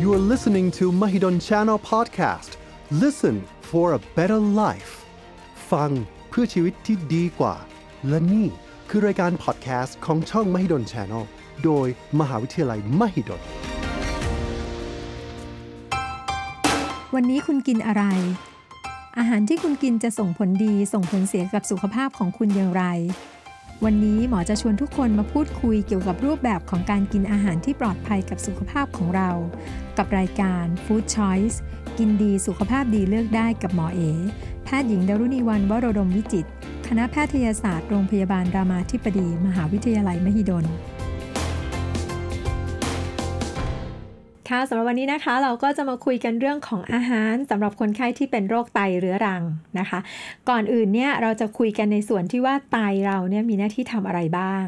You are listening to Mahidol Channel Podcast. Listen for a better life. ฟังเพื่อชีวิตที่ดีกว่า และนี่คือรายการ podcast ของช่อง Mahidol Channel โดยมหาวิทยาลัย Mahidol วันนี้คุณกินอะไร อาหารที่คุณกินจะส่งผลดีส่งผลเสียกับสุขภาพของคุณอย่างไร วันนี้หมอจะชวนทุกคนมาพูดคุยเกี่ยวกับรูปแบบของการกินอาหารที่ปลอดภัยกับสุขภาพของเรา กับรายการ Food Choice กินดีสุขภาพดีเลือกได้กับหมอเอ แพทย์หญิงดารุณีวันวโรดมวิจิต คณะแพทยศาสตร์โรงพยาบาลรามาธิบดี มหาวิทยาลัยมหิดล ค่ะสำหรับวันนี้นะคะ เราก็จะมาคุยกันเรื่องของอาหารสำหรับคนไข้ที่เป็นโรคไตเรื้อรังนะคะ ก่อนอื่นเนี่ยเราจะคุยกันในส่วนที่ว่าไตเราเนี่ยมีหน้าที่ทำอะไรบ้าง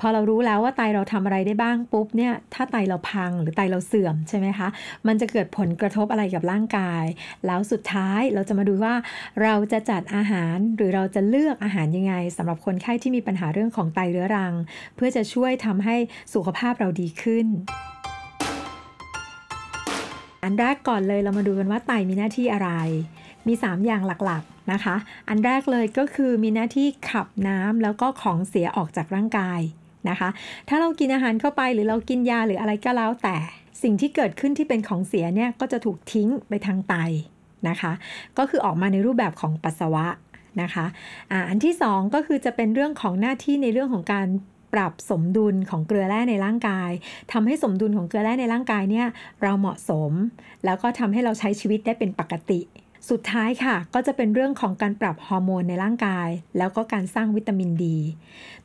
พอเรารู้แล้วว่าไตเราทำอะไรได้บ้างปุ๊บเนี่ยถ้าไตเราพังหรือไตเราเสื่อมใช่ไหมคะมันจะเกิดผลกระทบอะไรกับร่างกาย แล้วสุดท้ายเราจะมาดูว่าเราจะจัดอาหารหรือเราจะเลือกอาหารยังไงสำหรับคนไข้ที่มีปัญหาเรื่องของไตเรื้อรัง เพื่อจะช่วยทำให้สุขภาพเราดีขึ้น อันแรกก่อนเลยเรามาดูกันว่าไตมีหน้าที่อะไร มี 3 อย่างหลักๆนะคะ อันแรกเลยก็คือมีหน้าที่ขับน้ำแล้วก็ของเสียออกจากร่างกายนะคะ ถ้าเรากินอาหารเข้าไปหรือเรากินยาหรืออะไรก็แล้วแต่ สิ่งที่เกิดขึ้นที่เป็นของเสียเนี่ยก็จะถูกทิ้งไปทางไตนะคะ ก็คือออกมาในรูปแบบของปัสสาวะนะคะอ่าอันที่ 2 ก็คือจะเป็นเรื่องของหน้าที่ในเรื่องของการ ปรับสมดุลของเกลือแร่ในร่างกายทำให้สมดุลของเกลือแร่ในร่างกายเนี่ยเราเหมาะสม แล้วก็ทำให้เราใช้ชีวิตได้เป็นปกติสุดท้ายค่ะ ก็จะเป็นเรื่องของการปรับฮอร์โมนในร่างกาย แล้วก็การสร้างวิตามินดี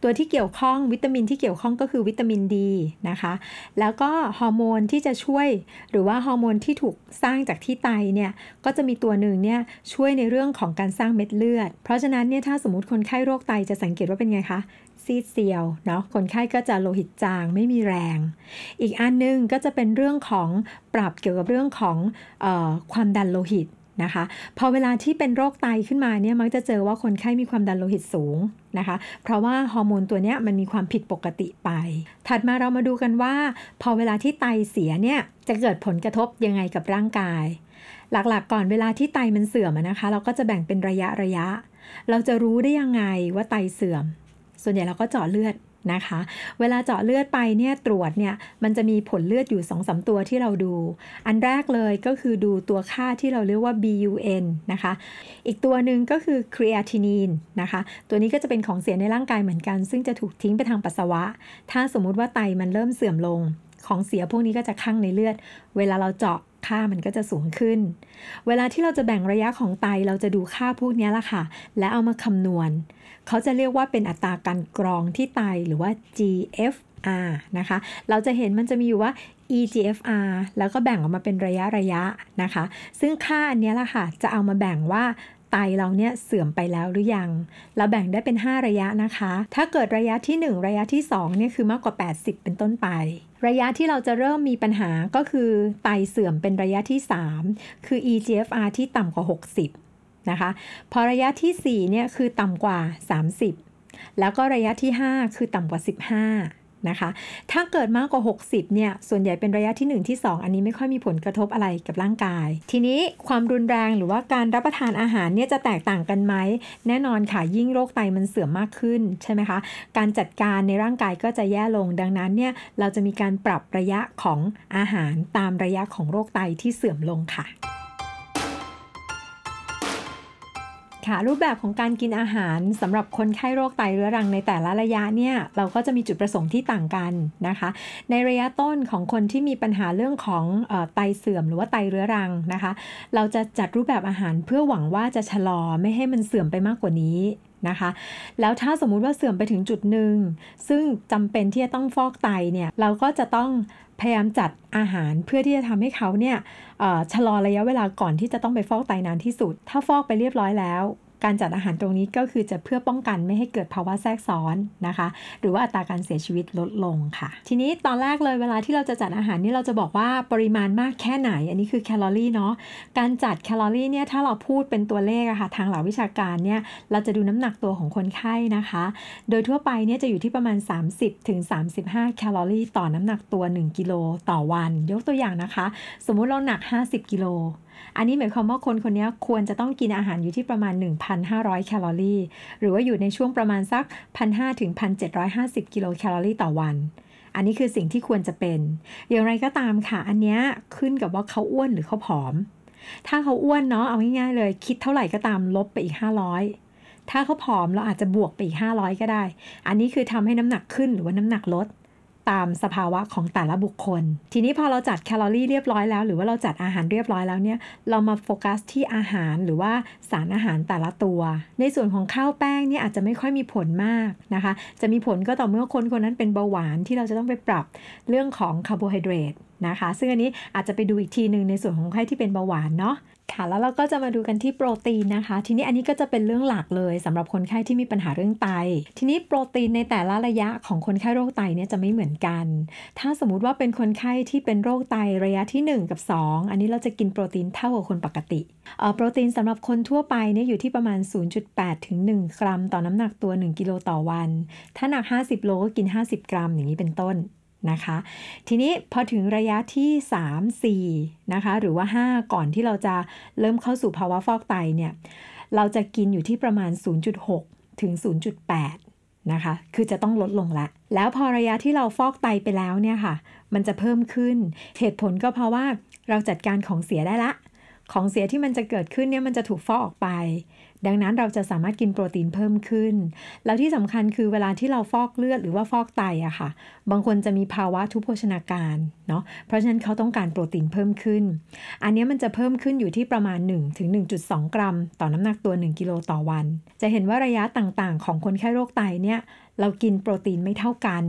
ตัวที่เกี่ยวข้องวิตามินที่เกี่ยวข้องก็คือวิตามินดีนะคะ แล้วก็ฮอร์โมนที่จะช่วย หรือว่าฮอร์โมนที่ถูกสร้างจากที่ไตเนี่ยก็จะมีตัวหนึ่งเนี่ยช่วยในเรื่องของการสร้างเม็ดเลือด เพราะฉะนั้นเนี่ยถ้าสมมติคนไข้โรคไตจะสังเกตว่าเป็นไงคะ ซีดเซียวเนาะคนไข้ก็จะโลหิตจางไม่มีแรง อีกอันนึงก็จะเป็นเรื่องของปรับเกี่ยวกับเรื่องของออความดันโลหิตนะคะพอเวลาที่เป็นโรคไตขึ้นมาเนี่ยมักจะเจอว่าคนไข้มีความดันโลหิตสูงนะคะ เพราะว่าฮอร์โมนตัวนี้มันมีความผิดปกติไป ถัดมาเรามาดูกันว่า พอเวลาที่ไตเสียเนี่ยจะเกิดผลกระทบยังไงกับร่างกาย หลักๆก่อนเวลาที่ไตมันเสื่อมนะคะ เราก็จะแบ่งเป็นระยะระยะ เราจะรู้ได้ยังไงว่าไตเสื่อม ส่วนใหญ่เราก็เจาะเลือดนะคะ เวลาเจาะเลือดไปเนี่ยตรวจเนี่ยมันจะมีผลเลือดอยู่2อสตัวที่เราดู อันแรกเลยก็คือดูตัวค่าที่เราเรียกว่า BUN นะคะ อีกตัวหนึ่งก็คือครีแอทินีนนะคะ ตัวนี้ก็จะเป็นของเสียในร่างกายเหมือนกัน ซึ่งจะถูกทิ้งไปทางปัสสาวะ ถ้าสมมุติว่าไตมันเริ่มเสื่อมลง ของเสียพวกนี้ก็จะคั่งในเลือด เวลาเราเจาะ ค่ามันก็จะสูงขึ้น เวลาที่เราจะแบ่งระยะของไตเราจะดูค่าพวกนี้ละค่ะ และเอามาคำนวณ เขาจะเรียกว่าเป็นอัตราการกรองที่ไตหรือว่า GFR นะคะ เราจะเห็นมันจะมีอยู่ว่า eGFR แล้วก็แบ่งออกมาเป็นระยะระยะนะคะ ซึ่งค่าอันนี้ละค่ะ จะเอามาแบ่งว่าไตเราเนี่ยเสื่อมไปแล้วหรือยัง เราแบ่งได้เป็น 5 ระยะนะคะ ถ้าเกิดระยะที่ 1 ระยะที่2เนี่ยคือมากกว่า 80 เป็นต้นไป ระยะที่เราจะเริ่มมีปัญหาก็คือไตเสื่อมเป็นระยะที่ 3 คือ eGFR ที่ต่ำกว่า 60 นะคะ พอระยะที่ 4 เนี่ยคือต่ำกว่า 30 แล้วก็ระยะที่ 5 คือต่ำกว่า 15 นะคะ ถ้าเกิดมากกว่า 60 เนี่ย ส่วนใหญ่เป็นระยะที่ 1 ที่ 2 อันนี้ไม่ค่อยมีผลกระทบอะไรกับร่างกาย ทีนี้ความรุนแรงหรือว่าการรับประทานอาหารเนี่ยจะแตกต่างกันไหม แน่นอนค่ะ ยิ่งโรคไตมันเสื่อมมากขึ้นใช่ไหมคะ การจัดการในร่างกายก็จะแย่ลง ดังนั้นเนี่ยเราจะมีการปรับระยะของอาหารตามระยะของโรคไตที่เสื่อมลงค่ะ ค่ะรูปแบบของการกินอาหารสำหรับคนไข้โรคไตเรื้อรังในแต่ละระยะเนี่ยเราก็จะมีจุดประสงค์ที่ต่างกันนะคะ ในระยะต้นของคนที่มีปัญหาเรื่องของอไตเสื่อมหรือว่าไตเรื้อรังนะคะ เราจะจัดรูปแบบอาหารเพื่อหวังว่าจะชะลอไม่ให้มันเสื่อมไปมากกว่านี้นะคะแล้วถ้าสมมุติว่าเสื่อมไปถึงจุดหนึ่ง ซึ่งจำเป็นที่จะต้องฟอกไตเนี่ย เราก็จะต้อง พยายามจัดอาหารเพื่อที่จะทำให้เขาเนี่ยชะลอระยะเวลาก่อนที่จะต้องไปฟอกไตนานที่สุด ถ้าฟอกไปเรียบร้อยแล้ว การจัดอาหารตรงนี้ก็คือจะเพื่อป้องกันไม่ให้เกิดภาวะแทรกซ้อนนะคะ หรือว่าอัตราการเสียชีวิตลดลงค่ะ ทีนี้ตอนแรกเลยเวลาที่เราจะจัดอาหารนี่เราจะบอกว่าปริมาณมากแค่ไหน อันนี้คือแคลอรี่เนาะการจัดแคลอรี่เนี่ยถ้าเราพูดเป็นตัวเลขอะค่ะทางหลักวิชาการเนี่ยเราจะดูน้ำหนักตัวของคนไข้นะคะ โดยทั่วไปเนี่ยจะอยู่ที่ประมาณ 30ถึง35 แคลอรี่ ต่อน้ำหนักตัว 1 กิโลต่อวัน ยกตัวอย่างนะคะ สมมุติเราหนัก 50 กิโล อันนี้หมายความว่าคนคนนี้ควรจะต้องกินอาหารอยู่ที่ประมาณ 1,500 แคลอรี่ หรือว่าอยู่ในช่วงประมาณสัก 1,500ถึง1,750 กิโลแคลอรี่ต่อวันอันนี้คือสิ่งที่ควรจะเป็น อย่างไรก็ตามค่ะ อันนี้ขึ้นกับว่าเขาอ้วนหรือเขาผอม ถ้าเขาอ้วนเนาะ เอาง่ายๆเลย คิดเท่าไหร่ก็ตามลบไปอีก 500 ถ้าเขาผอมเราอาจจะบวกไปอีก 500 ก็ได้ อันนี้คือทำให้น้ำหนักขึ้นหรือว่าน้ำหนักลด ตามสภาวะของแต่ละบุคคล ทีนี้พอเราจัดแคลอรี่เรียบร้อยแล้ว หรือว่าเราจัดอาหารเรียบร้อยแล้วเนี่ย เรามาโฟกัสที่อาหารหรือว่าสารอาหารแต่ละตัว ในส่วนของข้าวแป้งเนี่ยอาจจะไม่ค่อยมีผลมากนะคะ จะมีผลก็ต่อเมื่อคนคนนั้นเป็นเบาหวานที่เราจะต้องไปปรับเรื่องของคาร์โบไฮเดรตนะคะ ซึ่งอันนี้อาจจะไปดูอีกทีหนึ่งในส่วนของใครที่เป็นเบาหวานเนาะ ค่ะแล้วเราก็จะมาดูกันที่โปรตีนนะคะ ทีนี้อันนี้ก็จะเป็นเรื่องหลักเลยสำหรับคนไข้ที่มีปัญหาเรื่องไต ทีนี้โปรตีนในแต่ละระยะของคนไข้โรคไตเนี่ยจะไม่เหมือนกัน ถ้าสมมุติว่าเป็นคนไข้ที่เป็นโรคไตระยะที่ 1 กับ 2 อันนี้เราจะกินโปรตีนเท่ากับคนปกติโปรตีนสำหรับคนทั่วไปเนี่ยอยู่ที่ประมาณ 0.8 ถึง 1 กรัม ต่อน้ำหนักตัว 1 กิโลต่อวัน ถ้าหนัก 50 โลก็กิน 50 กรัมอย่างนี้เป็นต้น นะคะ ทีนี้พอถึงระยะที่ 3 4 นะคะ หรือว่า 5 ก่อนที่เราจะเริ่มเข้าสู่ภาวะฟอกไตเนี่ย เราจะกินอยู่ที่ประมาณ 0.6 ถึง 0.8 นะคะ คือจะต้องลดลงละ แล้วพอระยะที่เราฟอกไตไปแล้วเนี่ยค่ะ มันจะเพิ่มขึ้น เหตุผลก็เพราะว่าเราจัดการของเสียได้ละ ของเสียที่มันจะเกิดขึ้นเนี่ยมันจะถูกฟอกออกไป ดังนั้นเราจะสามารถกินโปรตีนเพิ่มขึ้น แล้วที่สำคัญคือเวลาที่เราฟอกเลือดหรือว่าฟอกไตอะค่ะ บางคนจะมีภาวะทุพโภชนาการเนาะเพราะฉะนั้นเขาต้องการโปรตีนเพิ่มขึ้น อันนี้มันจะเพิ่มขึ้นอยู่ที่ประมาณ1ถึง1.2กรัม ต่อน้ำหนักตัว 1 กิโลต่อวัน จะเห็นว่าระยะต่างๆ ของคนไข้โรคไตเนี่ยเรากินโปรตีนไม่เท่ากัน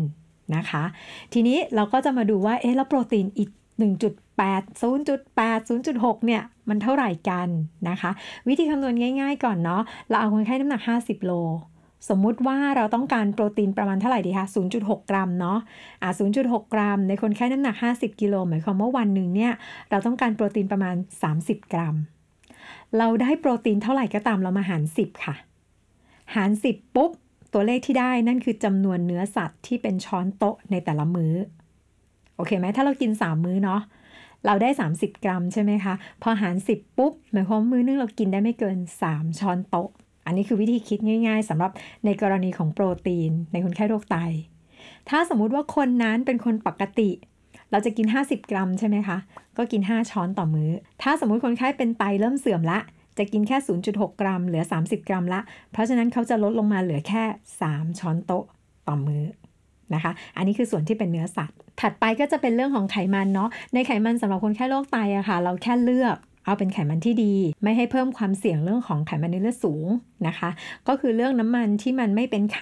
นะคะ ทีนี้เราก็จะมาดูว่าเอ๊ะแล้วโปรตีนอีก 1.8 0.8 0.6 เนี่ย มันเท่าไหร่กันนะคะ วิธีคำนวณง่ายๆก่อนเนาะ เราเอาคนไข้น้ำหนัก 50 โล สมมุติว่าเราต้องการโปรตีนประมาณเท่าไหร่ดีคะ 0.6 กรัมเนาะ อ่า0.6 กรัม ในคนไข้น้ำหนัก 50 กิโล หมายความว่าวันหนึ่งเนี่ย เราต้องการโปรตีนประมาณ 30 กรัม เราได้โปรตีนเท่าไหร่ก็ตามเรามาหาร 10 ค่ะ หาร 10 ปุ๊บ ตัวเลขที่ได้นั่นคือจำนวนเนื้อสัตว์ที่เป็นช้อนโต๊ะในแต่ละมื้อ โอเคไหมถ้าเรากิน 3 มื้อเนาะเราได้ 30 กรัมใช่ไหมคะ พอหาร 10 ปุ๊บหมายความมื้อนึงเรากินได้ไม่เกิน 3 ช้อนโต๊ะ อันนี้คือวิธีคิดง่าย ๆสำหรับในกรณีของโปรตีนในคนไข้โรคไต ถ้าสมมุติว่าคนนั้นเป็นคนปกติ เราจะกิน 50 กรัมใช่ไหมคะ ก็กิน 5 ช้อนต่อมื้อ ถ้าสมมุติคนไข้เป็นไตเริ่มเสื่อมละจะกินแค่ 0.6 กรัม เหลือ 30 กรัมละ เพราะฉะนั้นเขาจะลดลงมาเหลือแค่ 3 ช้อนโต๊ะต่อมื้อ นะคะ อันนี้คือส่วนที่เป็นเนื้อสัตว์ ถัดไปก็จะเป็นเรื่องของไขมันเนาะ ในไขมันสำหรับคนไข้โรคไตอะค่ะ เราแค่เลือกเอาเป็นไขมันที่ดี ไม่ให้เพิ่มความเสี่ยงเรื่องของไขมันในเลือดสูงนะคะ ก็คือเรื่องน้ำมันที่มันไม่เป็นไข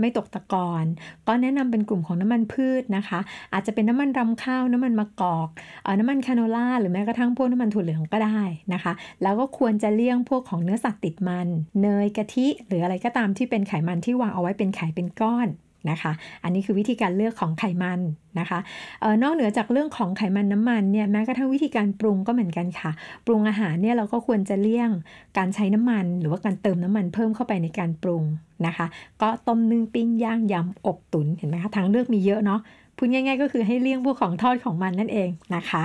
ไม่ตกตะกอนก็แนะนำเป็นกลุ่มของน้ำมันพืชนะคะ อาจจะเป็นน้ำมันรำข้าว น้ำมันมะกอกเอ่อน้ำมันคาโนล่าหรือแม้กระทั่งพวกน้ำมันถั่วเหลืองก็ได้นะคะ แล้วก็ควรจะเลี่ยงพวกของเนื้อสัตว์ติดมัน เนยกะทิ หรืออะไรก็ตามที่เป็นไขมันที่วางเอาไว้เป็นไขเป็นก้อน นะคะ อันนี้คือวิธีการเลือกของไขมันนะคะออนอกเหนือจากเรื่องของไขมันน้ำมันเนี่ยแม้กระทั่งวิธีการปรุงก็เหมือนกันค่ะ ปรุงอาหารเนี่ยเราก็ควรจะเลี่ยงการใช้น้ำมัน หรือว่าการเติมน้ำมันเพิ่มเข้าไปในการปรุงนะคะ ก็ต้มนึ่งปิ้งย่างยำอบตุ๋นเห็นไหมคะทางเลือกมีเยอะเนาะพูดง่าย ๆ ก็คือให้เลี่ยงพวกของทอดของมันนั่นเองนะคะ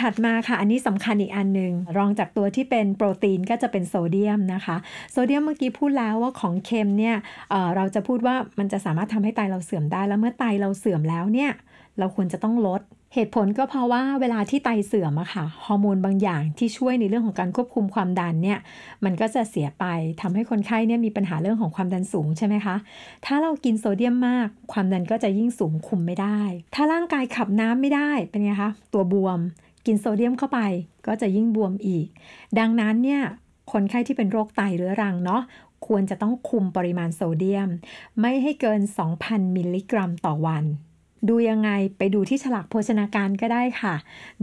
ถัดมาค่ะ อันนี้สำคัญอีกอันหนึ่งรองจากตัวที่เป็นโปรตีนก็จะเป็นโซเดียมนะคะ โซเดียมเมื่อกี้พูดแล้วว่าของเค็มเนี่ยเเราจะพูดว่ามันจะสามารถทำให้ไตเราเสื่อมได้ แล้วเมื่อไตเราเสื่อมแล้วเนี่ยเราควรจะต้องลด เหตุผลก็เพราะว่าเวลาที่ไตเสื่อมอะค่ะฮอร์โมนบางอย่างที่ช่วยในเรื่องของการควบคุมความดันเนี่ยมันก็จะเสียไปทำให้คนไข้เนี่ยมีปัญหาเรื่องของความดันสูงใช่ไหมคะถ้าเรากินโซเดียมมาก ความดันก็จะยิ่งสูงคุมไม่ได้ ถ้าร่างกายขับน้ำไม่ได้เป็นไงคะตัวบวม กินโซเดียมเข้าไปก็จะยิ่งบวมอีก ดังนั้นเนี่ยคนไข้ที่เป็นโรคไตเรื้อรังเนาะควรจะต้องคุมปริมาณโซเดียม ไม่ให้เกิน 2,000 มิลลิกรัมต่อวัน ดูยังไงไปดูที่ฉลากโภชนาการก็ได้ค่ะ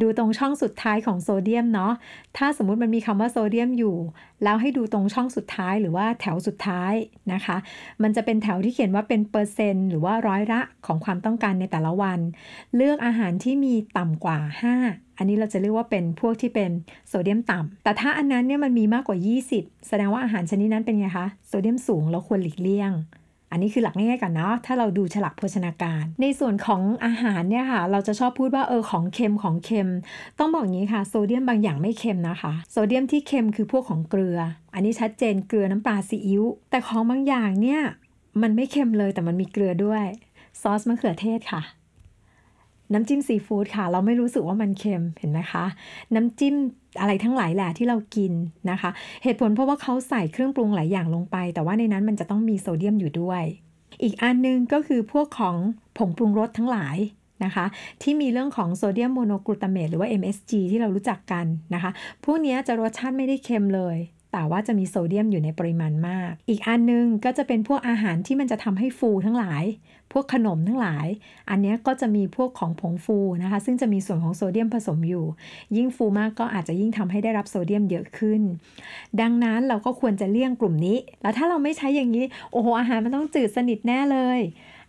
ดูตรงช่องสุดท้ายของโซเดียมเนาะถ้าสมมุติมันมีคำว่าโซเดียมอยู่ แล้วให้ดูตรงช่องสุดท้ายหรือว่าแถวสุดท้ายนะคะ มันจะเป็นแถวที่เขียนว่าเป็นเปอร์เซ็นต์หรือว่าร้อยละของความต้องการในแต่ละวัน เลือกอาหารที่มีต่ำกว่า 5อันนี้เราจะเรียกว่าเป็นพวกที่เป็นโซเดียมต่ำแต่ถ้าอันนั้นเนี่ยมันมีมากกว่า 20 แสดงว่าอาหารชนิดนั้นเป็นไงคะ โซเดียมสูงเราควรหลีกเลี่ยง อันนี้คือหลักง่ายๆกันเนาะถ้าเราดูฉลากโภชนาการ ในส่วนของอาหารเนี่ยค่ะ เราจะชอบพูดว่าเออของเค็มของเค็ม ต้องบอกอย่างนี้ค่ะ โซเดียมบางอย่างไม่เค็มนะคะ โซเดียมที่เค็มคือพวกของเกลือ อันนี้ชัดเจนเกลือน้ำปลาซีอิ๊วแต่ของบางอย่างเนี่ยมันไม่เค็มเลยแต่มันมีเกลือด้วยซอสมะเขือเทศค่ะน้ำจิ้มซีฟู้ดค่ะ เราไม่รู้สึกว่ามันเค็มเห็นไหมคะ น้ำจิ้ม อะไรทั้งหลายแหละที่เรากินนะคะ เหตุผลเพราะว่าเขาใส่เครื่องปรุงหลายอย่างลงไป แต่ว่าในนั้นมันจะต้องมีโซเดียมอยู่ด้วย อีกอันนึงก็คือพวกของผงปรุงรสทั้งหลายนะคะที่มีเรื่องของโซเดียมโมโนกลูตาเมตหรือว่า MSG ที่เรารู้จักกันนะคะ พวกนี้จะรสชาติไม่ได้เค็มเลย แต่ว่าจะมีโซเดียมอยู่ในปริมาณมาก อีกอันนึงก็จะเป็นพวกอาหารที่มันจะทำให้ฟูทั้งหลาย วกขนมทั้งหลาย อันนี้ก็จะมีพวกของผงฟูนะคะ ซึ่งจะมีส่วนของโซเดียมผสมอยู่ ยิ่งฟูมากก็อาจจะยิ่งทำให้ได้รับโซเดียมเยอะขึ้น ดังนั้นเราก็ควรจะเลี่ยงกลุ่มนี้ แล้วถ้าเราไม่ใช้อย่างนี้ โอ้โห อาหารมันต้องจืดสนิทแน่เลย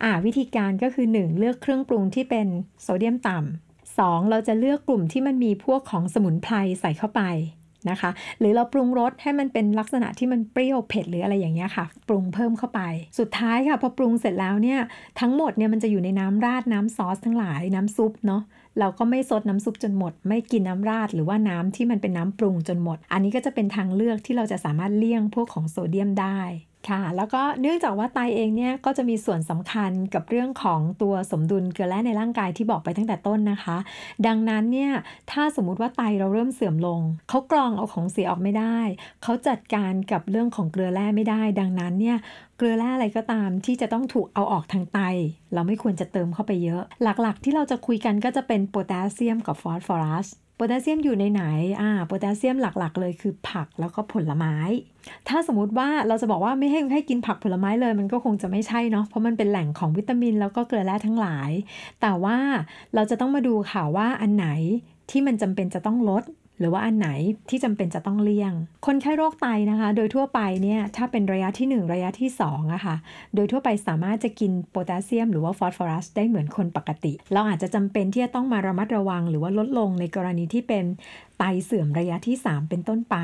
อ่าวิธีการก็คือ 1 เลือกเครื่องปรุงที่เป็นโซเดียมต่ำ2เราจะเลือกกลุ่มที่มันมีพวกของสมุนไพรใส่เข้าไป นะคะ หรือเราปรุงรสให้มันเป็นลักษณะที่มันเปรี้ยวเผ็ดหรืออะไรอย่างเงี้ยค่ะ ปรุงเพิ่มเข้าไป สุดท้ายค่ะพอปรุงเสร็จแล้วเนี่ยทั้งหมดเนี่ยมันจะอยู่ในน้ำราดน้ำซอสทั้งหลายน้ำซุปเนาะเราก็ไม่ซดน้ำซุปจนหมด ไม่กินน้ำราดหรือว่าน้ำที่มันเป็นน้ำปรุงจนหมด อันนี้ก็จะเป็นทางเลือกที่เราจะสามารถเลี่ยงพวกของโซเดียมได้ ค่ะ แล้วก็เนื่องจากว่าไตเองเนี่ยก็จะมีส่วนสำคัญกับเรื่องของตัวสมดุลเกลือแร่ในร่างกายที่บอกไปตั้งแต่ต้นนะคะ ดังนั้นเนี่ยถ้าสมมุติว่าไตเราเริ่มเสื่อมลง เขากรองเอาของเสียออกไม่ได้ เขาจัดการกับเรื่องของเกลือแร่ไม่ได้ ดังนั้นเนี่ย เกลือแร่อะไรก็ตามที่จะต้องถูกเอาออกทางไต เราไม่ควรจะเติมเข้าไปเยอะ หลักๆ ที่เราจะคุยกันก็จะเป็นโพแทสเซียมกับฟอสฟอรัสโพแทสเซียมอยู่ในไหนอ่าโพแทสเซียมหลักๆ เลยคือผักแล้วก็ผลไม้ ถ้าสมมติว่าเราจะบอกว่าไม่ให้ให้กินผักผลไม้เลย มันก็คงจะไม่ใช่เนาะ เพราะมันเป็นแหล่งของวิตามิน แล้วก็เกลือแร่ทั้งหลาย แต่ว่าเราจะต้องมาดูค่ะว่าอันไหนที่มันจำเป็นจะต้องลด หรือว่าอันไหนที่จำเป็นจะต้องเลี่ยง คนไข้โรคไตนะคะ โดยทั่วไปเนี่ยถ้าเป็นระยะที่ 1 ระยะที่2อะค่ะ โดยทั่วไปสามารถจะกินโพแทสเซียม หรือว่าฟอสฟอรัสได้เหมือนคนปกติ เราอาจจะจำเป็นที่จะต้องมาระมัดระวัง หรือว่าลดลงในกรณีที่เป็นไตเสื่อมระยะที่ 3 เป็นต้นไป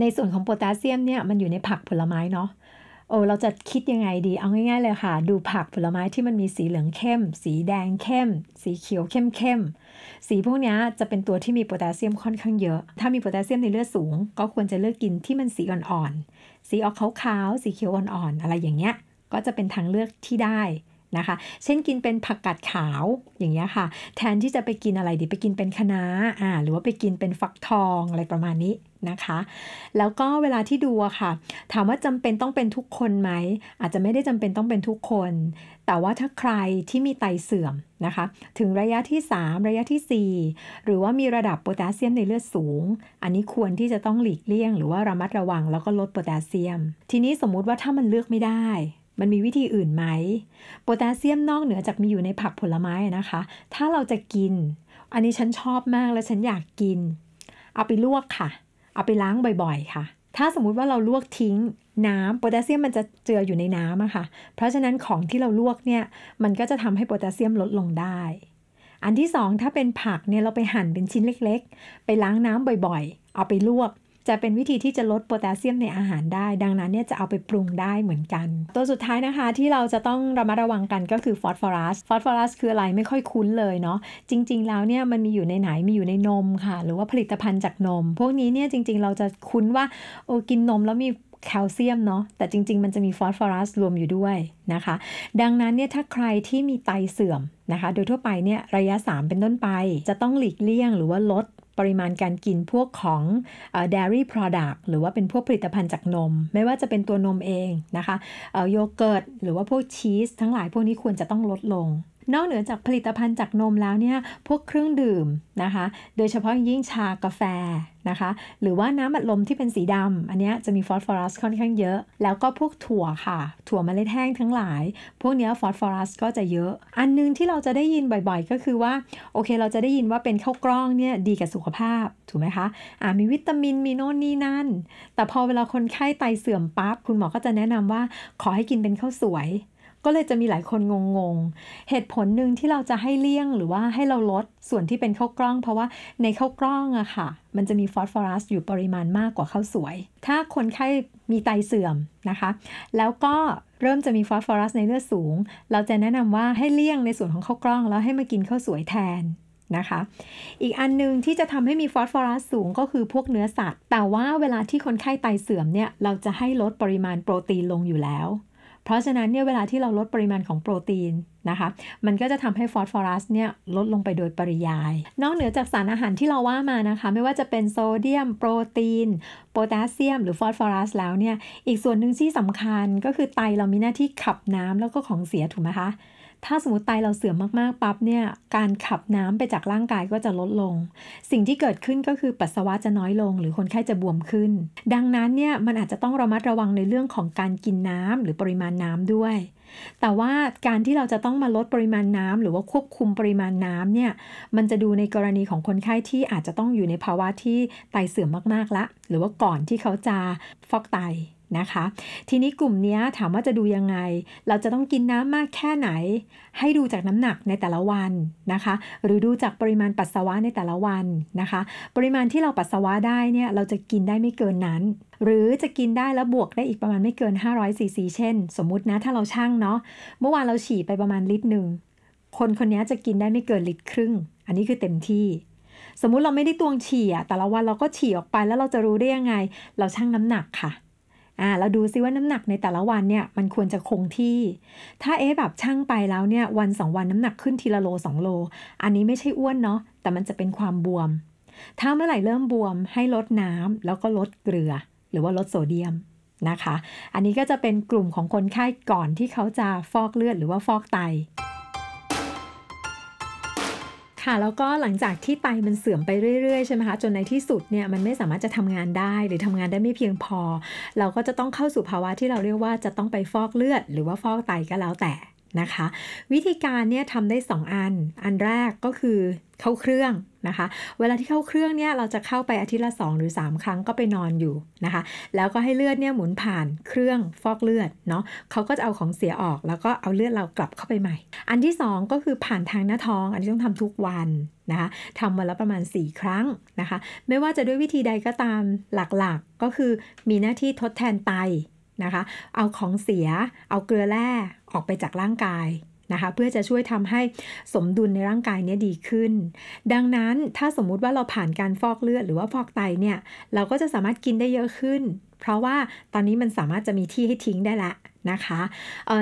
ในส่วนของโพแทสเซียมเนี่ยมันอยู่ในผักผลไม้เนาะ โอ้เราจะคิดยังไงดี เอาง่ายๆเลยค่ะ ดูผักผลไม้ที่มันมีสีเหลืองเข้ม สีแดงเข้ม สีเขียวเข้มเข้มๆสีพวกนี้จะเป็นตัวที่มีโพแทสเซียมค่อนข้างเยอะ ถ้ามีโพแทสเซียมในเลือดสูง ก็ควรจะเลือกกินที่มันสีอ่อนๆ สีออกขาวๆ สีเขียวอ่อนๆ อะไรอย่างเงี้ย ก็จะเป็นทางเลือกที่ได้ นะคะ เช่นกินเป็นผักกาดขาวอย่างเงี้ยค่ะ แทนที่จะไปกินอะไรดีไปกินเป็นคะน้าอ่าหรือว่าไปกินเป็นฟักทองอะไรประมาณนี้นะคะ แล้วก็เวลาที่ดูอะค่ะ ถามว่าจำเป็นต้องเป็นทุกคนไหม อาจจะไม่ได้จำเป็นต้องเป็นทุกคน แต่ว่าถ้าใครที่มีไตเสื่อมนะคะ ถึงระยะที่ 3 ระยะที่ 4 หรือว่ามีระดับโพแทสเซียมในเลือดสูง อันนี้ควรที่จะต้องหลีกเลี่ยง หรือว่าระมัดระวังแล้วก็ลดโพแทสเซียม ทีนี้สมมุติว่าถ้ามันเลือกไม่ได้ มันมีวิธีอื่นไหม โพแทสเซียมนอกเหนือจากมีอยู่ในผักผลไม้นะคะ ถ้าเราจะกิน อันนี้ฉันชอบมากและฉันอยากกิน เอาไปลวกค่ะ เอาไปล้างบ่อยๆค่ะ ถ้าสมมุติว่าเราลวกทิ้งน้ำโพแทสเซียมมันจะเจืออยู่ในน้ำอะค่ะ เพราะฉะนั้นของที่เราลวกเนี่ยมันก็จะทำให้โพแทสเซียมลดลงได้ อันที่สองถ้าเป็นผักเนี่ยเราไปหั่นเป็นชิ้นเล็ก ๆ ไปล้างน้ำบ่อยๆ เอาไปลวก จะเป็นวิธีที่จะลดโพแทสเซียมในอาหารได้ ดังนั้นเนี่ยจะเอาไปปรุงได้เหมือนกัน ตัวสุดท้ายนะคะที่เราจะต้องระมัดระวังกันก็คือฟอสฟอรัสฟอสฟอรัสคืออะไรไม่ค่อยคุ้นเลยเนาะจริง ๆ แล้วเนี่ยมันมีอยู่ในไหนมีอยู่ในนมค่ะ หรือว่าผลิตภัณฑ์จากนม พวกนี้เนี่ยจริง ๆ เราจะคุ้นว่าโอ้กินนมแล้วมีแคลเซียมเนาะแต่จริง ๆ มันจะมีฟอสฟอรัสรวมอยู่ด้วยนะคะ ดังนั้นเนี่ยถ้าใครที่มีไตเสื่อมนะคะ โดยทั่วไปเนี่ยระยะ 3 เป็นต้นไป จะต้องหลีกเลี่ยงหรือว่าลด ปริมาณการกินพวกของเอ่อ dairy product หรือว่าเป็นพวกผลิตภัณฑ์จากนม ไม่ว่าจะเป็นตัวนมเองนะคะโยเกิร์ตหรือว่าพวกชีสทั้งหลายพวกนี้ควรจะต้องลดลงนอกเหนือจากผลิตภัณฑ์จากนมแล้วเนี่ย พวกเครื่องดื่มนะคะ โดยเฉพาะอย่างยิ่งชากาแฟ นะคะ หรือว่าน้ำอัดลมที่เป็นสีดำอันนี้จะมีฟอสฟอรัสค่อนข้างเยอะ แล้วก็พวกถั่วค่ะ ถั่วเมล็ดแห้งทั้งหลาย พวกนี้ฟอสฟอรัสก็จะเยอะ อันนึงที่เราจะได้ยินบ่อยๆ ก็คือว่า โอเคเราจะได้ยินว่าเป็นข้าวกล้องเนี่ยดีกับสุขภาพ ถูกไหมคะอ่ามีวิตามินมีโน่นนี่นั่น แต่พอเวลาคนไข้ไตเสื่อมปั๊บคุณหมอก็จะแนะนำว่าขอให้กินเป็นข้าวสวย ก็เลยจะมีหลายคนงงๆ เหตุผลหนึ่งที่เราจะให้เลี่ยงหรือว่าให้เราลดส่วนที่เป็นข้าวกล้อง เพราะว่าในข้าวกล้องอะค่ะ มันจะมีฟอสฟอรัสอยู่ปริมาณมากกว่าข้าวสวย ถ้าคนไข้มีไตเสื่อมนะคะ แล้วก็เริ่มจะมีฟอสฟอรัสในเลือดสูง เราจะแนะนำว่าให้เลี่ยงในส่วนของข้าวกล้อง แล้วให้มากินข้าวสวยแทนนะคะ อีกอันนึงที่จะทำให้มีฟอสฟอรัสสูงก็คือพวกเนื้อสัตว์ แต่ว่าเวลาที่คนไข้ไตเสื่อมเนี่ย เราจะให้ลดปริมาณโปรตีนลงอยู่แล้ว เพราะฉะนั้นเนี่ยเวลาที่เราลดปริมาณของโปรตีนนะคะ มันก็จะทำให้ฟอสฟอรัสเนี่ยลดลงไปโดยปริยาย นอกเหนือจากสารอาหารที่เราว่ามานะคะ ไม่ว่าจะเป็นโซเดียม โปรตีน โพแทสเซียม หรือฟอสฟอรัสแล้วเนี่ย อีกส่วนหนึ่งที่สำคัญก็คือไตเรามีหน้าที่ขับน้ำแล้วก็ของเสียถูกไหมคะ ถ้าสมมติไตเราเสื่อมมากๆปั๊บเนี่ยการขับน้ำไปจากร่างกายก็จะลดลง สิ่งที่เกิดขึ้นก็คือปัสสาวะจะน้อยลง หรือคนไข้จะบวมขึ้น ดังนั้นเนี่ยมันอาจจะต้องระมัดระวังในเรื่องของการกินน้ำหรือปริมาณน้ำด้วย แต่ว่าการที่เราจะต้องมาลดปริมาณน้ำหรือว่าควบคุมปริมาณน้ำเนี่ยมันจะดูในกรณีของคนไข้ที่อาจจะต้องอยู่ในภาวะที่ไตเสื่อมมากๆละ หรือว่าก่อนที่เขาจะฟอกไต นะคะ ทีนี้กลุ่มนี้ถามว่าจะดูยังไง เราจะต้องกินน้ำมากแค่ไหน ให้ดูจากน้ำหนักในแต่ละวันนะคะ หรือดูจากปริมาณปัสสาวะในแต่ละวันนะคะ ปริมาณที่เราปัสสาวะได้เนี่ยเราจะกินได้ไม่เกินนั้น หรือจะกินได้แล้วบวกได้อีกประมาณไม่เกิน 500ซีซีเช่น สมมุตินะถ้าเราช่างเนาะเมื่อวานเราฉี่ไปประมาณลิตรหนึ่งคนคนนี้จะกินได้ไม่เกินลิตรครึ่ง อันนี้คือเต็มที่สมมุติเราไม่ได้ตวงฉี่อะแต่ละวันเราก็ฉี่ออกไปแล้วเราจะรู้ได้ยังไง เราชั่งน้ำหนักค่ะ อ่าเราดูซิว่าน้ำหนักในแต่ละวันเนี่ยมันควรจะคงที่ ถ้าเอ๊แบบช่างไปแล้วเนี่ยวันสองวันน้ำหนักขึ้นทีละโลสองโล อันนี้ไม่ใช่อ้วนเนาะแต่มันจะเป็นความบวม ถ้าเมื่อไหร่เริ่มบวมให้ลดน้ำแล้วก็ลดเกลือ หรือว่าลดโซเดียมนะคะ อันนี้ก็จะเป็นกลุ่มของคนไข้ก่อนที่เขาจะฟอกเลือดหรือว่าฟอกไต ค่ะแล้วก็หลังจากที่ไตมันเสื่อมไปเรื่อยๆใช่ไหมคะจนในที่สุดเนี่ยมันไม่สามารถจะทำงานได้หรือทำงานได้ไม่เพียงพอ เราก็จะต้องเข้าสู่ภาวะที่เราเรียกว่าจะต้องไปฟอกเลือด หรือว่าฟอกไตก็แล้วแต่ นะคะ วิธีการเนี่ยทำได้ 2 อัน อันแรกก็คือเข้าเครื่องนะคะ เวลาที่เข้าเครื่องเนี่ยเราจะเข้าไปอาทิตย์ละ 2 หรือ 3 ครั้งก็ไปนอนอยู่นะคะ แล้วก็ให้เลือดเนี่ยหมุนผ่านเครื่องฟอกเลือดเนาะเขาก็จะเอาของเสียออกแล้วก็เอาเลือดเรากลับเข้าไปใหม่ อันที่ 2 ก็คือผ่านทางหน้าท้อง อันนี้ต้องทำทุกวันนะคะทำวันละประมาณ 4 ครั้งนะคะ ไม่ว่าจะด้วยวิธีใดก็ตามหลักๆก็คือมีหน้าที่ทดแทนไต นะคะ เอาของเสีย เอาเกลือแร่ออกไปจากร่างกายนะคะเพื่อจะช่วยทำให้สมดุลในร่างกายนี้ดีขึ้น ดังนั้นถ้าสมมุติว่าเราผ่านการฟอกเลือดหรือว่าฟอกไตเนี่ย เราก็จะสามารถกินได้เยอะขึ้น เพราะว่าตอนนี้มันสามารถจะมีที่ให้ทิ้งได้ละ นะคะ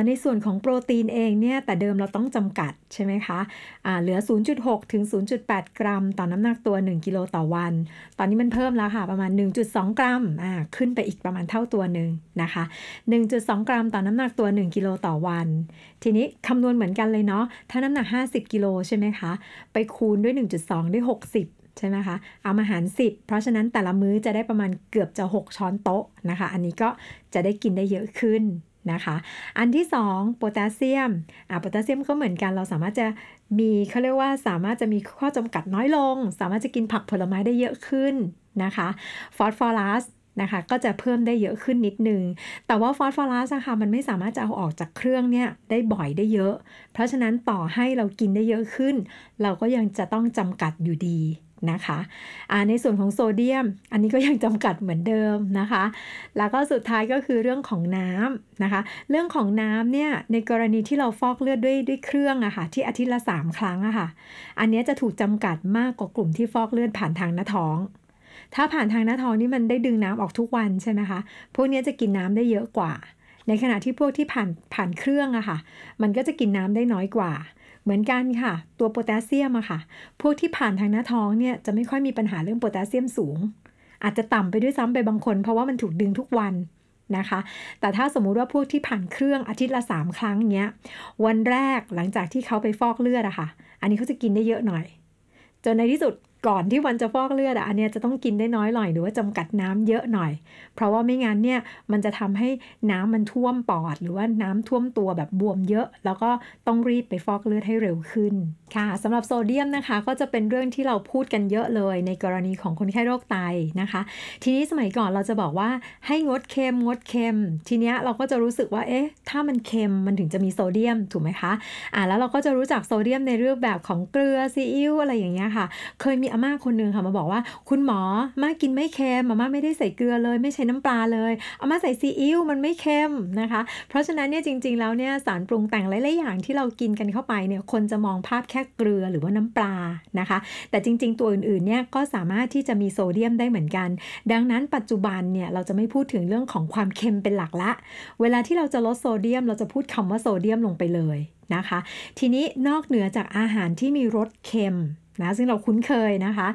ในส่วนของโปรตีนเองเนี่ยแต่เดิมเราต้องจำกัดใช่ไหมคะะเหลือ 0.6 ถึง 0.8 กรัม ต่อน้ำหนักตัว 1 กิโลต่อวัน ตอนนี้มันเพิ่มแล้วค่ะ ประมาณ 1.2 กรัมขึ้นไปอีกประมาณเท่าตัวหนึ่งนะคะ 1.2 กรัม ต่อน้ำหนักตัว 1 กิโลต่อวัน ทีนี้คำนวณเหมือนกันเลยเนาะถ้าน้ำหนัก 50 กิโลใช่ไหมคะ ไปคูณด้วย 1.2 ด้วย 60ใช่ไหมคะ เอามาหาร 10 เพราะฉะนั้นแต่ละมื้อจะได้ประมาณเกือบจะ 6 ช้อนโต๊ะนะคะ อันนี้ก็จะได้กินได้เยอะขึ้น นะคะ อันที่2โพแทสเซียมอ่าโพแทสเซียมก็เหมือนกันเราสามารถจะมีเขาเรียกว่าสามารถจะมีข้อจำกัดน้อยลง สามารถจะกินผักผลไม้ได้เยอะขึ้นนะคะฟอสฟอรัสนะคะก็จะเพิ่มได้เยอะขึ้นนิดนึง แต่ว่าฟอสฟอรัสนะคะมันไม่สามารถจะเอาออกจากเครื่องเนี่ยได้บ่อยได้เยอะ เพราะฉะนั้นต่อให้เรากินได้เยอะขึ้น เราก็ยังจะต้องจำกัดอยู่ดี นะคะในส่วนของโซเดียม อันนี้ก็ยังจำกัดเหมือนเดิมนะคะ แล้วก็สุดท้ายก็คือเรื่องของน้ำนะคะ เรื่องของน้ำเนี่ยในกรณีที่เราฟอกเลือดด้วยด้วยเครื่องอะคะ่ะที่อาทิตย์ละ 3 ครั้งอะคะ่ะ อันนี้จะถูกจำกัดมากกว่ากลุ่มที่ฟอกเลือดผ่านทางหน้าท้องถ้าผ่านทางหน้าท้องนี่มันได้ดึงน้ำออกทุกวันใช่ไหมคะ พวกนี้จะกินน้ำได้เยอะกว่า ในขณะที่พวกที่ผ่านผ่านเครื่องอะค่ะ มันก็จะกินน้ำได้น้อยกว่า เหมือนกันค่ะ ตัวโพแทสเซียมอะค่ะ พวกที่ผ่านทางหน้าท้องเนี่ยจะไม่ค่อยมีปัญหาเรื่องโพแทสเซียมสูง อาจจะต่ำไปด้วยซ้ำไปบางคน เพราะว่ามันถูกดึงทุกวันนะคะ แต่ถ้าสมมุติว่าพวกที่ผ่านเครื่องอาทิตย์ละสามครั้งเนี้ย วันแรกหลังจากที่เขาไปฟอกเลือดอะค่ะ อันนี้เขาจะกินได้เยอะหน่อย จนในที่สุด ก่อนที่วันจะฟอกเลือดอะอันเนี้ยจะต้องกินได้น้อยหน่อยหรือว่าจำกัดน้ำเยอะหน่อย เพราะว่าไม่งั้นเนี่ยมันจะทำให้น้ำมันท่วมปอด หรือว่าน้ำท่วมตัวแบบบวมเยอะ แล้วก็ต้องรีบไปฟอกเลือดให้เร็วขึ้นค่ะสำหรับโซเดียมนะคะ ก็จะเป็นเรื่องที่เราพูดกันเยอะเลย ในกรณีของคนไข้โรคไตนะคะ ทีนี้สมัยก่อนเราจะบอกว่าให้งดเค็มงดเค็ม ทีเนี้ยเราก็จะรู้สึกว่าเอ๊ะถ้ามันเค็มมันถึงจะมีโซเดียมถูกไหมคะอ่าแล้วเราก็จะรู้จักโซเดียมในรูปแบบของเกลือซีอิ๊วอะไรอย่างเงี้ยค่ะ เคยมีอาม่าคนหนึ่งค่ะมาบอกว่า คุณหมอมากินไม่เค็มอาม่าไม่ได้ใส่เกลือเลย ไม่ใช้น้ำปลาเลยอาม่าใส่ซีอิ๊วมันไม่เค็มนะคะ เพราะฉะนั้นเนี่ยจริง ๆ แล้วเนี่ยสารปรุงแต่งหลายๆอย่างที่เรากินกันเข้าไปเนี่ยคนจะมองภาพแค่เกลือหรือว่าน้ำปลานะคะ แต่จริง ๆ ตัวอื่นๆเนี่ยก็สามารถที่จะมีโซเดียมได้เหมือนกัน ดังนั้นปัจจุบันเนี่ยเราจะไม่พูดถึงเรื่องของความเค็มเป็นหลักละ เวลาที่เราจะลดโซเดียม เราจะพูดคำว่าโซเดียมลงไปเลยนะคะ ทีนี้นอกเหนือจากอาหารที่มีรสเค็ม นะซึ่งเราคุ้นเคยนะคะ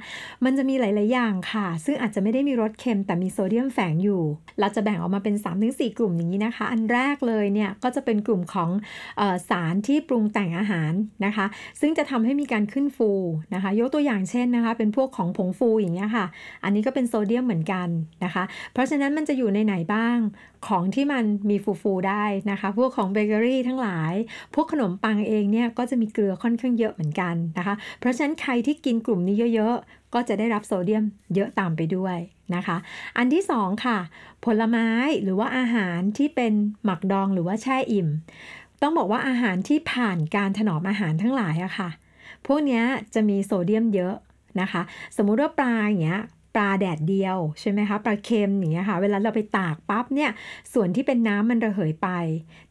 มันจะมีหลาย ๆ อย่างค่ะ ซึ่งอาจจะไม่ได้มีรสเค็มแต่มีโซเดียมแฝงอยู่ เราจะแบ่งออกมาเป็น 3-4 กลุ่มอย่างนี้นะคะ อันแรกเลยเนี่ยก็จะเป็นกลุ่มของออสารที่ปรุงแต่งอาหารนะคะ ซึ่งจะทำให้มีการขึ้นฟูนะคะ ยกตัวอย่างเช่นนะคะ เป็นพวกของผงฟูอย่างเงี้ยค่ะ อันนี้ก็เป็นโซเดียมเหมือนกันนะคะ เพราะฉะนั้นมันจะอยู่ในไหนบ้าง ของที่มันมีฟูฟูได้นะคะ พวกของเบเกอรี่ทั้งหลาย พวกขนมปังเองเนี่ยก็จะมีเกลือค่อนข้างเยอะเหมือนกันนะคะ เพราะฉะนั้นใครที่กินกลุ่มนี้เยอะๆ ก็จะได้รับโซเดียมเยอะตามไปด้วยนะคะ อันที่สองค่ะ ผลไม้หรือว่าอาหารที่เป็นหมักดองหรือว่าแช่อิ่ม ต้องบอกว่าอาหารที่ผ่านการถนอมอาหารทั้งหลายอะค่ะ พวกนี้จะมีโซเดียมเยอะนะคะ สมมุติว่าปลาอย่างเงี้ย ปลาแดดเดียวใช่ไหมคะปลาเค็มอย่างเงี้ยค่ะ เวลาเราไปตากปั๊บเนี่ยส่วนที่เป็นน้ำมันระเหยไป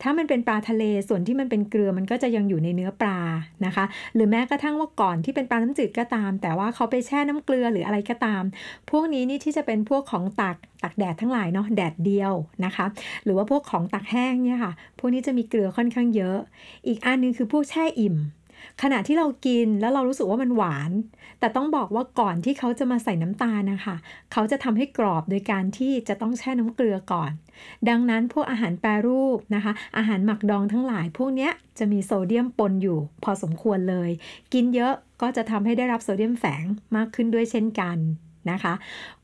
ถ้ามันเป็นปลาทะเลส่วนที่มันเป็นเกลือมันก็จะยังอยู่ในเนื้อปลานะคะ หรือแม้กระทั่งว่าก่อนที่เป็นปลาน้ำจืดก็ตาม แต่ว่าเขาไปแช่น้ำเกลือหรืออะไรก็ตาม พวกนี้นี่ที่จะเป็นพวกของตากตากแดดทั้งหลายเนาะแดดเดียวนะคะ หรือว่าพวกของตากแห้งเนี่ยค่ะ พวกนี้จะมีเกลือค่อนข้างเยอะ อีกอันนึงคือพวกแช่อิ่ม ขณะที่เรากินแล้วเรารู้สึกว่ามันหวาน แต่ต้องบอกว่าก่อนที่เขาจะมาใส่น้ำตาลนะคะ เขาจะทำให้กรอบโดยการที่จะต้องแช่น้ำเกลือก่อน ดังนั้นพวกอาหารแปรรูปนะคะ อาหารหมักดองทั้งหลาย พวกนี้จะมีโซเดียมปนอยู่ พอสมควรเลย กินเยอะก็จะทำให้ได้รับโซเดียมแฝงมากขึ้นด้วยเช่นกันนะคะ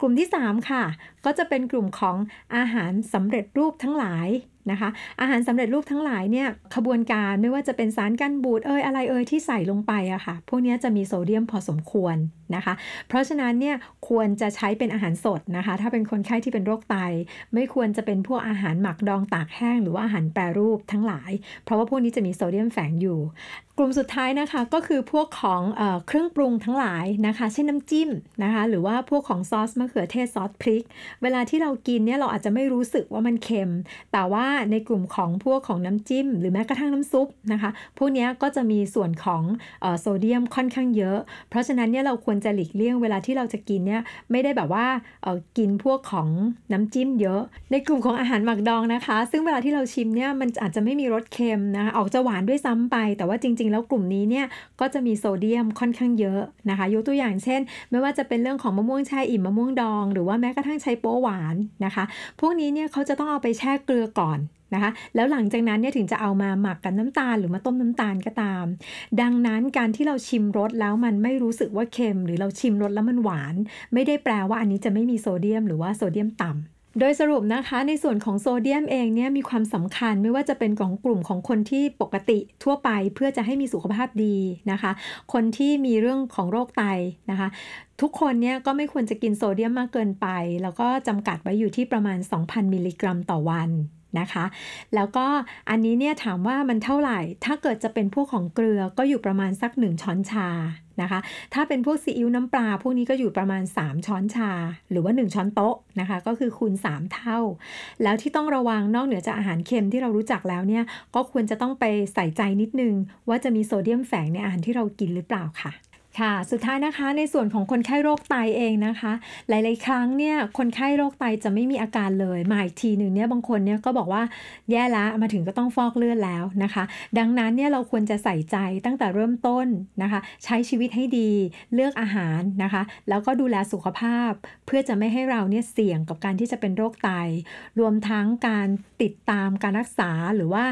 กลุ่มที่ 3 ค่ะ ก็จะเป็นกลุ่มของอาหารสำเร็จรูปทั้งหลายนะคะ อาหารสำเร็จรูปทั้งหลายเนี่ยขบวนการไม่ว่าจะเป็นสารกันบูดเอ่ยอะไรเอ่ยที่ใส่ลงไปอะค่ะ พวกนี้จะมีโซเดียมพอสมควรนะคะ เพราะฉะนั้นเนี่ยควรจะใช้เป็นอาหารสดนะคะ ถ้าเป็นคนไข้ที่เป็นโรคไต ไม่ควรจะเป็นพวกอาหารหมักดองตากแห้งหรือว่าอาหารแปรรูปทั้งหลาย เพราะว่าพวกนี้จะมีโซเดียมแฝงอยู่กลุ่มสุดท้ายนะคะก็คือพวกของเออเครื่องปรุงทั้งหลายนะคะ เช่นน้ำจิ้มนะคะ หรือว่าพวกของซอสมะเขือเทศซอสพริก เวลาที่เรากินเนี่ยเราอาจจะไม่รู้สึกว่ามันเค็ม แต่ว่าในกลุ่มของพวกของน้ำจิ้ม หรือแม้กระทั่งน้ำซุปนะคะ พวกนี้ก็จะมีส่วนของออโซเดียมค่อนข้างเยอะ เพราะฉะนั้นเนี่ยเราควรจะหลีกเลี่ยงเวลาที่เราจะกินเนี่ยไม่ได้แบบว่ากินพวกของน้ำจิ้มเยอะ ในกลุ่มของอาหารหมักดองนะคะ ซึ่งเวลาที่เราชิมเนี่ยมันอาจจะไม่มีรสเค็มนะคะออกจะหวานด้วยซ้ำไป แต่ว่าจริง ๆ แล้วกลุ่มนี้เนี่ยก็จะมีโซเดียมค่อนข้างเยอะนะคะ ยกตัวอย่างเช่น ไม่ว่าจะเป็นเรื่องของมะม่วงแช่อิ่มมะม่วงดอง หรือว่าแม้กระทั่งใช้โป๊หวานนะคะ พวกนี้เนี่ยเขาจะต้องเอาไปแช่เกลือก่อน นะคะแล้วหลังจากนั้นเนี่ยถึงจะเอามาหมักกับน้ำตาลหรือมาต้มน้ำตาลก็ตาม ดังนั้นการที่เราชิมรสแล้วมันไม่รู้สึกว่าเค็ม หรือเราชิมรสแล้วมันหวาน ไม่ได้แปลว่าอันนี้จะไม่มีโซเดียม หรือว่าโซเดียมต่ำโดยสรุปนะคะในส่วนของโซเดียมเองเนี่ยมีความสำคัญไม่ว่าจะเป็นของกลุ่มของคนที่ปกติทั่วไปเพื่อจะให้มีสุขภาพดีนะคะ คนที่มีเรื่องของโรคไตนะคะ ทุกคนเนี่ยก็ไม่ควรจะกินโซเดียมมากเกินไป แล้วก็จำกัดไว้อยู่ที่ประมาณ 2,000 มิลลิกรัมต่อวัน นะคะ แล้วก็อันนี้เนี่ยถามว่ามันเท่าไหร่ ถ้าเกิดจะเป็นพวกของเกลือก็อยู่ประมาณสัก 1 ช้อนชานะคะ ถ้าเป็นพวกซีอิ๊วน้ำปลา พวกนี้ก็อยู่ประมาณ 3 ช้อนชา หรือว่า 1 ช้อนโต๊ะนะคะ ก็คือคูณ 3 เท่า แล้วที่ต้องระวังนอกเหนือจากอาหารเค็มที่เรารู้จักแล้วเนี่ย ก็ควรจะต้องไปใส่ใจนิดนึง ว่าจะมีโซเดียมแฝงในอาหารที่เรากินหรือเปล่าค่ะ ค่ะ สุดท้ายนะคะในส่วนของคนไข้โรคไตเองนะคะ หลาย ๆ ครั้งเนี่ยคนไข้โรคไตจะไม่มีอาการเลยมาอีกทีหนึ่งเนี่ยบางคนเนี่ยก็บอกว่าแย่ละมาถึงก็ต้องฟอกเลือดแล้วนะคะ ดังนั้นเนี่ยเราควรจะใส่ใจตั้งแต่เริ่มต้นนะคะ ใช้ชีวิตให้ดีเลือกอาหารนะคะ แล้วก็ดูแลสุขภาพ เพื่อจะไม่ให้เราเนี่ยเสี่ยงกับการที่จะเป็นโรคไต รวมทั้งการติดตามการรักษาหรือว่า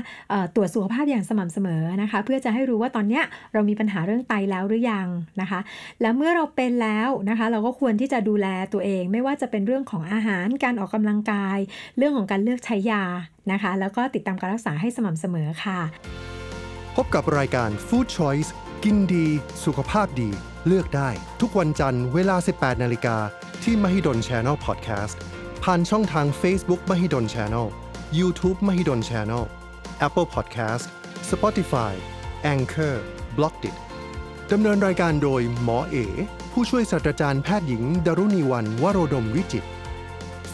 ตรวจสุขภาพอย่างสม่ำเสมอนะคะ เพื่อจะให้รู้ว่าตอนเนี้ยเรามีปัญหาเรื่องไตแล้วหรือยังนะคะ แล้วเมื่อเราเป็นแล้วนะคะ เราก็ควรที่จะดูแลตัวเอง ไม่ว่าจะเป็นเรื่องของอาหารการออกกำลังกาย เรื่องของการเลือกใช้ยานะคะ แล้วก็ติดตามการรักษาให้สม่ำเสมอค่ะ พบกับรายการ Food Choice กินดี สุขภาพดี เลือกได้ ทุกวันจันทร์เวลา 18 นาฬิกา ที่ Mahidol Channel Podcast ผ่านช่องทาง Facebook Mahidol Channel YouTube Mahidol Channel Apple Podcast Spotify Anchor b l o c k d i t ดำเนินรายการโดยหมอเอ ผู้ช่วยศาสตราจารย์แพทย์หญิง ดรุณีวันวโรดมวิจิต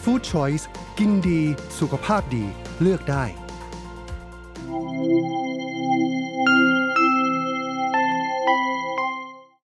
Food Choice กินดี สุขภาพดี เลือกได้